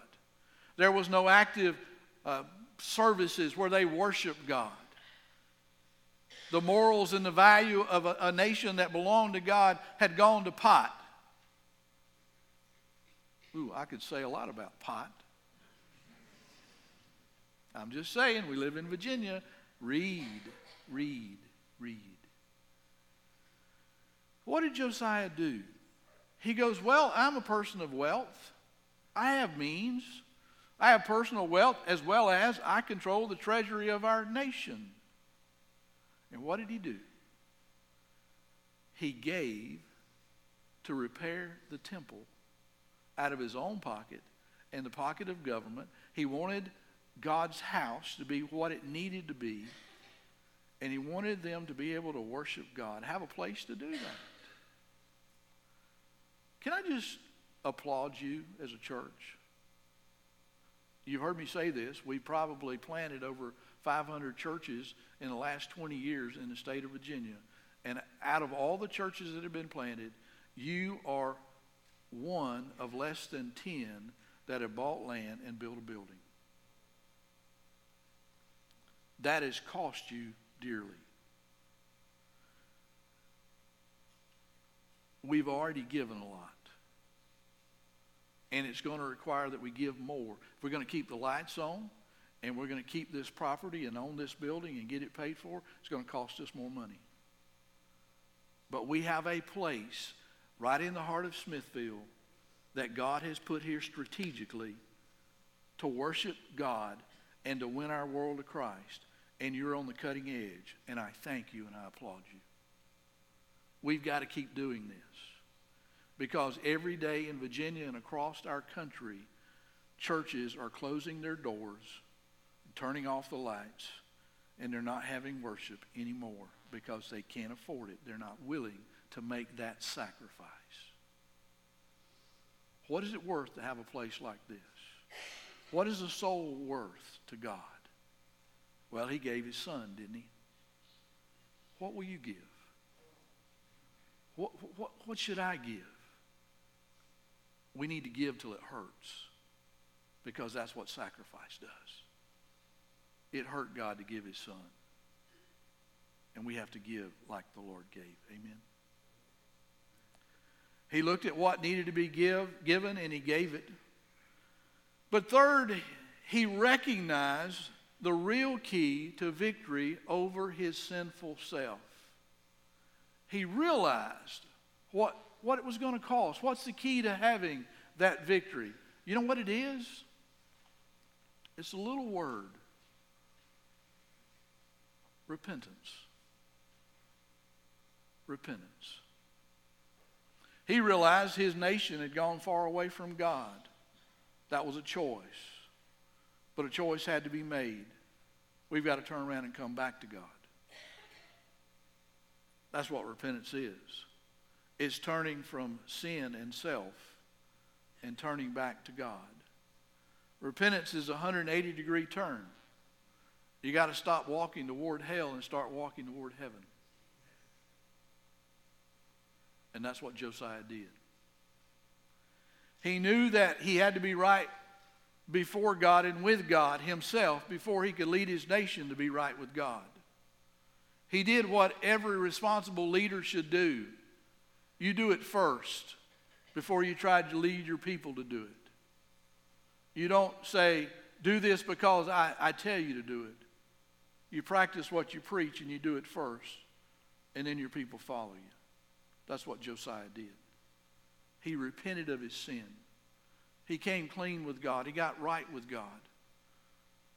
There was no active uh, services where they worshiped God. The morals and the value of a, a nation that belonged to God had gone to pot. Ooh, I could say a lot about pot. I'm just saying, we live in Virginia. Read, read, read. What did Josiah do? He goes, Well, I'm a person of wealth. I have means. I have personal wealth as well as I control the treasury of our nation. And what did he do? He gave to repair the temple out of his own pocket and the pocket of government. He wanted God's house to be what it needed to be, and he wanted them to be able to worship God, have a place to do that. Can I just applaud you as a church? You've heard me say this. We probably planted over 500 churches in the last 20 years in the state of Virginia. And out of all the churches that have been planted, you are one of less than 10 that have bought land and built a building. That has cost you dearly. We've already given a lot and it's going to require that we give more. If we're going to keep the lights on and we're going to keep this property and own this building and get it paid for, it's going to cost us more money. But we have a place right in the heart of Smithfield that God has put here strategically to worship God and to win our world to Christ. And you're on the cutting edge. And I thank you and I applaud you. We've got to keep doing this. Because every day in Virginia and across our country, churches are closing their doors, turning off the lights, and they're not having worship anymore because they can't afford it. They're not willing to make that sacrifice. What is it worth to have a place like this? What is a soul worth to God? Well, he gave his son, didn't he? What will you give? What, what, what should I give? We need to give till it hurts because that's what sacrifice does. It hurt God to give his son. And we have to give like the Lord gave. Amen. He looked at what needed to be give, given and he gave it. But third, he recognized the real key to victory over his sinful self. He realized what what it was going to cost. What's the key to having that victory? You know what it is? It's a little word repentance. Repentance. He realized his nation had gone far away from God. That was a choice. But a choice had to be made. We've got to turn around and come back to God. That's what repentance is is turning from sin and self and turning back to God. Repentance is a 180 degree turn. You got to stop walking toward hell and start walking toward heaven. And that's what Josiah did. He knew that he had to be right before God and with God himself before he could lead his nation to be right with God. He did what every responsible leader should do. You do it first before you try to lead your people to do it. You don't say, do this because I, I tell you to do it. You practice what you preach and you do it first, and then your people follow you. That's what Josiah did. He repented of his sin. He came clean with God. He got right with God.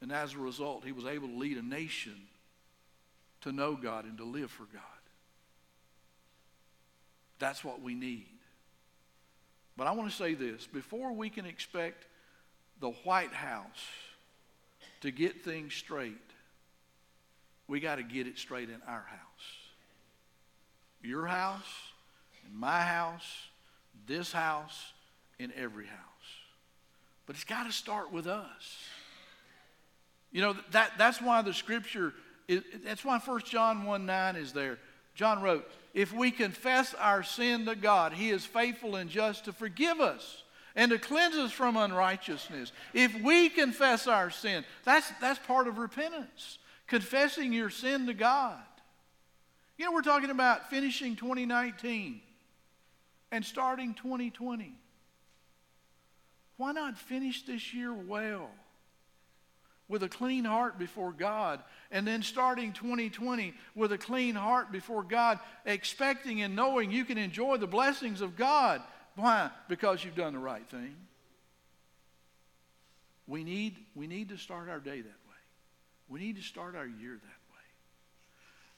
And as a result, he was able to lead a nation to know God and to live for God. That's what we need. But I want to say this before we can expect the White House to get things straight, we got to get it straight in our house. Your house, in my house, this house, in every house. But it's got to start with us. You know, that, that's why the scripture, is, that's why 1 John 1 9 is there. John wrote, If we confess our sin to God, He is faithful and just to forgive us and to cleanse us from unrighteousness. If we confess our sin, that's, that's part of repentance, confessing your sin to God. You know, we're talking about finishing 2019 and starting 2020. Why not finish this year well? With a clean heart before God, and then starting 2020 with a clean heart before God, expecting and knowing you can enjoy the blessings of God. Why? Because you've done the right thing. We need, we need to start our day that way. We need to start our year that way.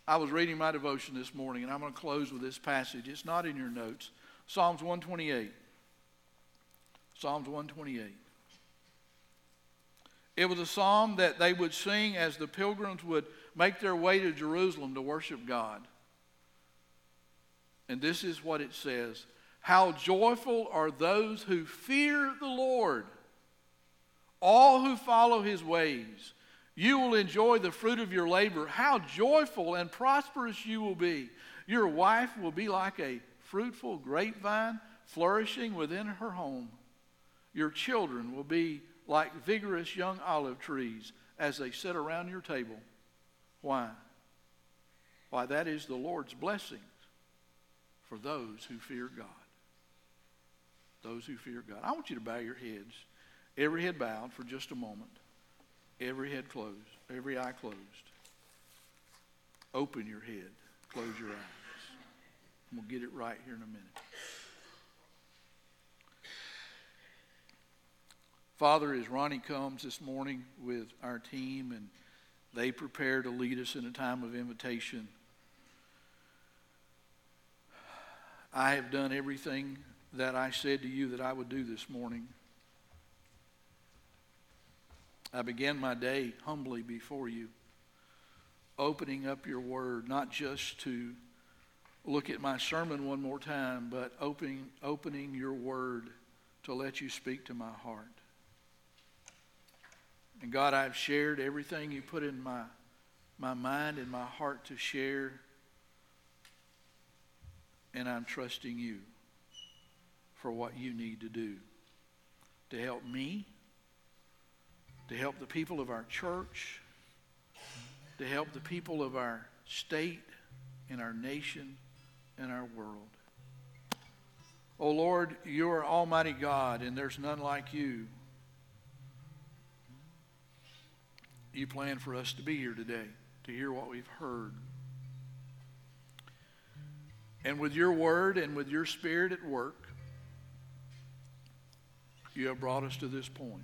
I was reading my devotion this morning, and I'm going to close with this passage. It's not in your notes. Psalms 128. Psalms 128. It was a psalm that they would sing as the pilgrims would make their way to Jerusalem to worship God. And this is what it says How joyful are those who fear the Lord, all who follow his ways. You will enjoy the fruit of your labor. How joyful and prosperous you will be. Your wife will be like a fruitful grapevine flourishing within her home. Your children will be like vigorous young olive trees as they sit around your table. Why? Why, that is the Lord's blessings for those who fear God. Those who fear God. I want you to bow your heads, every head bowed for just a moment, every head closed, every eye closed. Open your head, close your eyes. We'll get it right here in a minute. Father, as Ronnie comes this morning with our team and they prepare to lead us in a time of invitation, I have done everything that I said to you that I would do this morning. I began my day humbly before you, opening up your word, not just to look at my sermon one more time, but opening, opening your word to let you speak to my heart. And God, I've shared everything you put in my, my mind and my heart to share. And I'm trusting you for what you need to do to help me, to help the people of our church, to help the people of our state and our nation and our world. Oh Lord, you are Almighty God, and there's none like you. You plan for us to be here today, to hear what we've heard. And with your word and with your spirit at work, you have brought us to this point.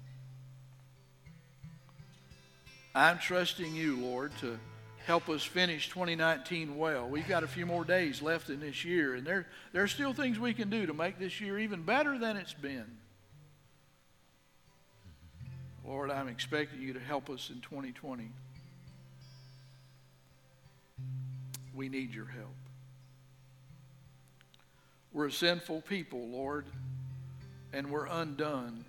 I'm trusting you, Lord, to help us finish 2019 well. We've got a few more days left in this year, and there, there are still things we can do to make this year even better than it's been. Lord, I'm expecting you to help us in 2020. We need your help. We're a sinful people, Lord, and we're undone.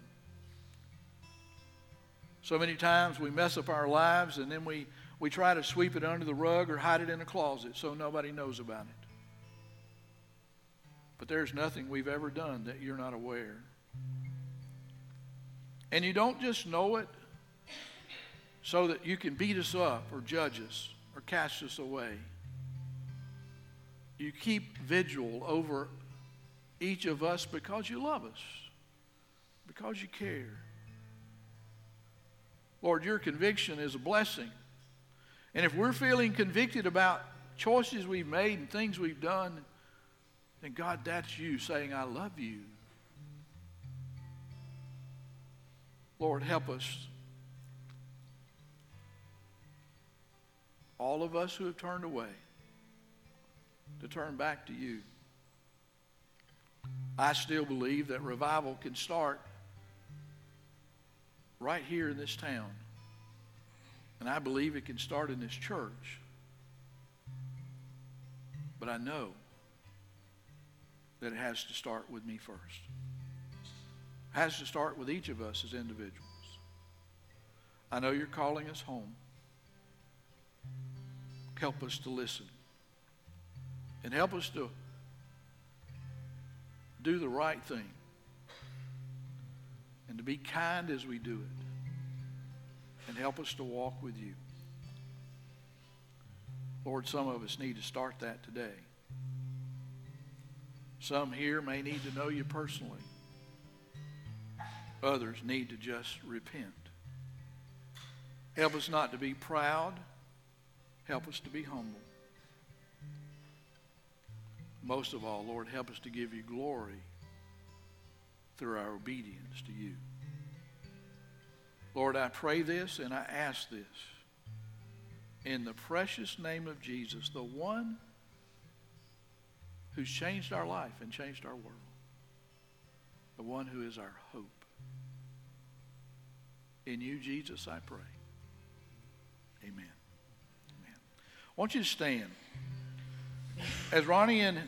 So many times we mess up our lives and then we, we try to sweep it under the rug or hide it in a closet so nobody knows about it. But there's nothing we've ever done that you're not aware. And you don't just know it so that you can beat us up or judge us or cast us away. You keep vigil over each of us because you love us, because you care. Lord, your conviction is a blessing. And if we're feeling convicted about choices we've made and things we've done, then God, that's you saying, I love you. Lord, help us. All of us who have turned away, to turn back to you. I still believe that revival can start right here in this town. And I believe it can start in this church. But I know that it has to start with me first. Has to start with each of us as individuals. I know you're calling us home. Help us to listen. And help us to do the right thing. And to be kind as we do it. And help us to walk with you. Lord, some of us need to start that today. Some here may need to know you personally. Others need to just repent. Help us not to be proud. Help us to be humble. Most of all, Lord, help us to give you glory through our obedience to you. Lord, I pray this and I ask this in the precious name of Jesus, the one who's changed our life and changed our world, the one who is our hope. In you, Jesus, I pray. Amen. Amen. I want you to stand. As Ronnie and